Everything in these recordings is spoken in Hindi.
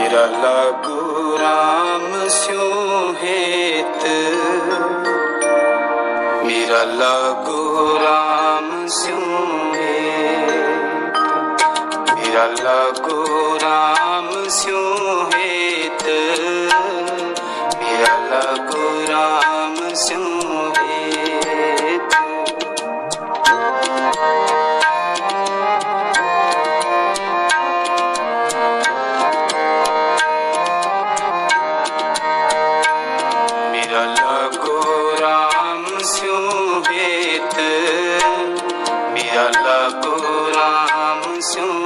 मेरा लागू राम स्यों हेत। मेरा लागू राम स्यों हेत। मेरा लागू राम स्यों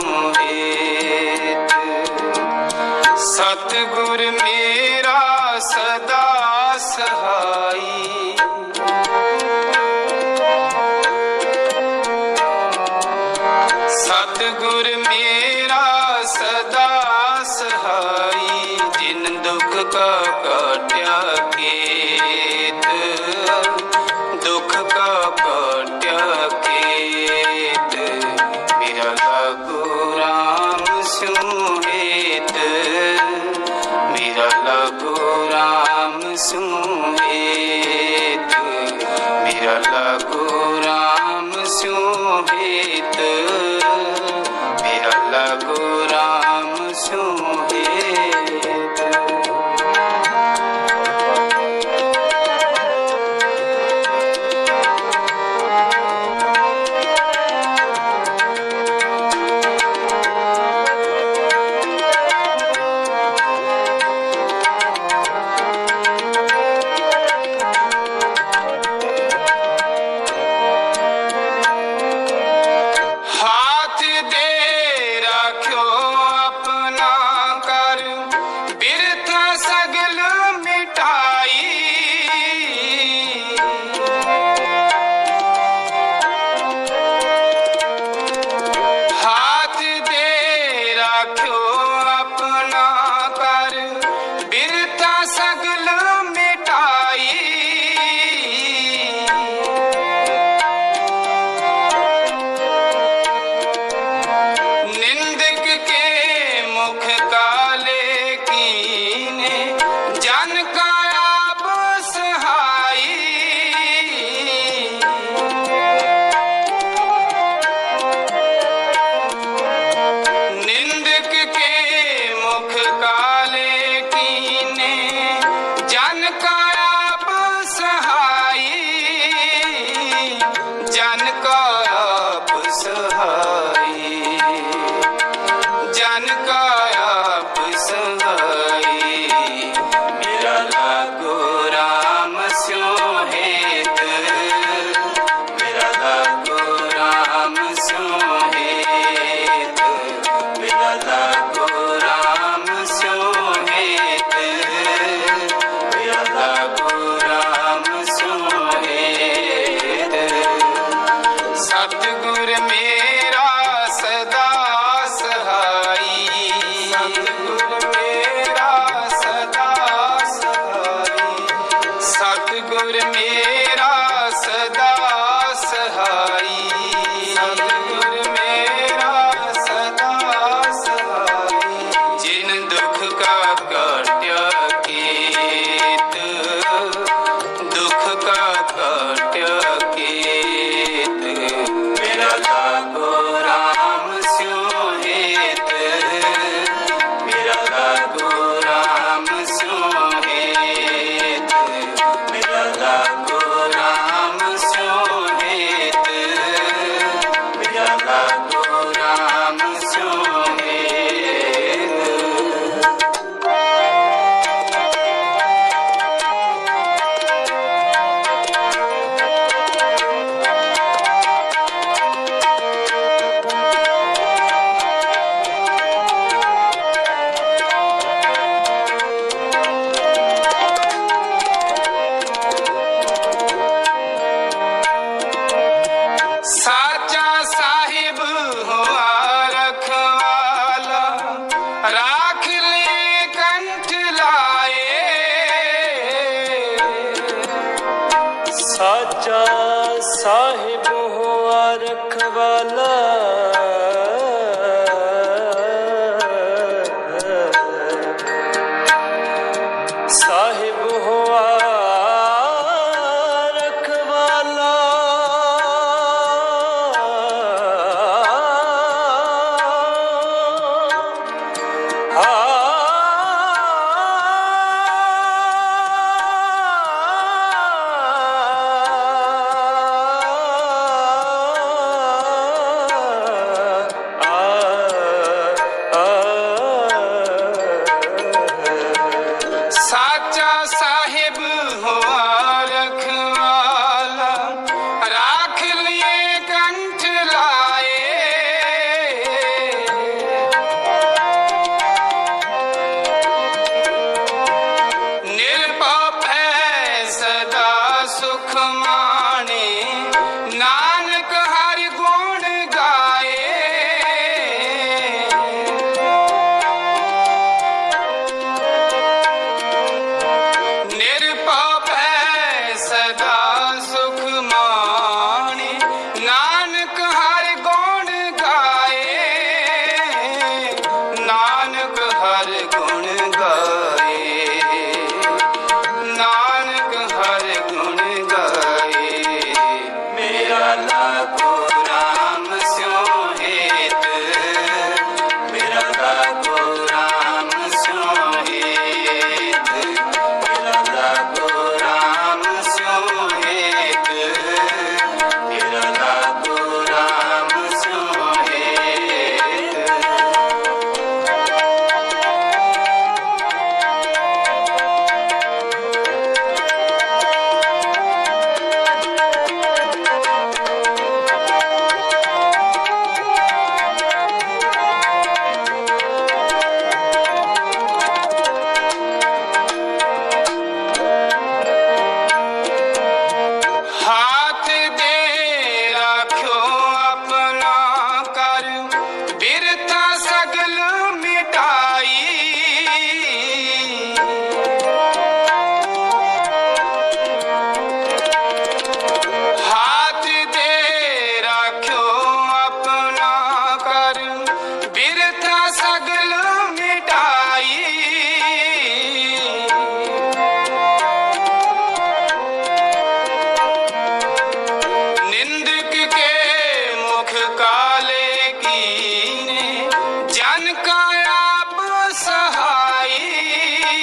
ਵੇਤ ਸਤਿਗੁਰ ਮੇ मोहित। बिरल गुराम सोहित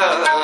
Yeah.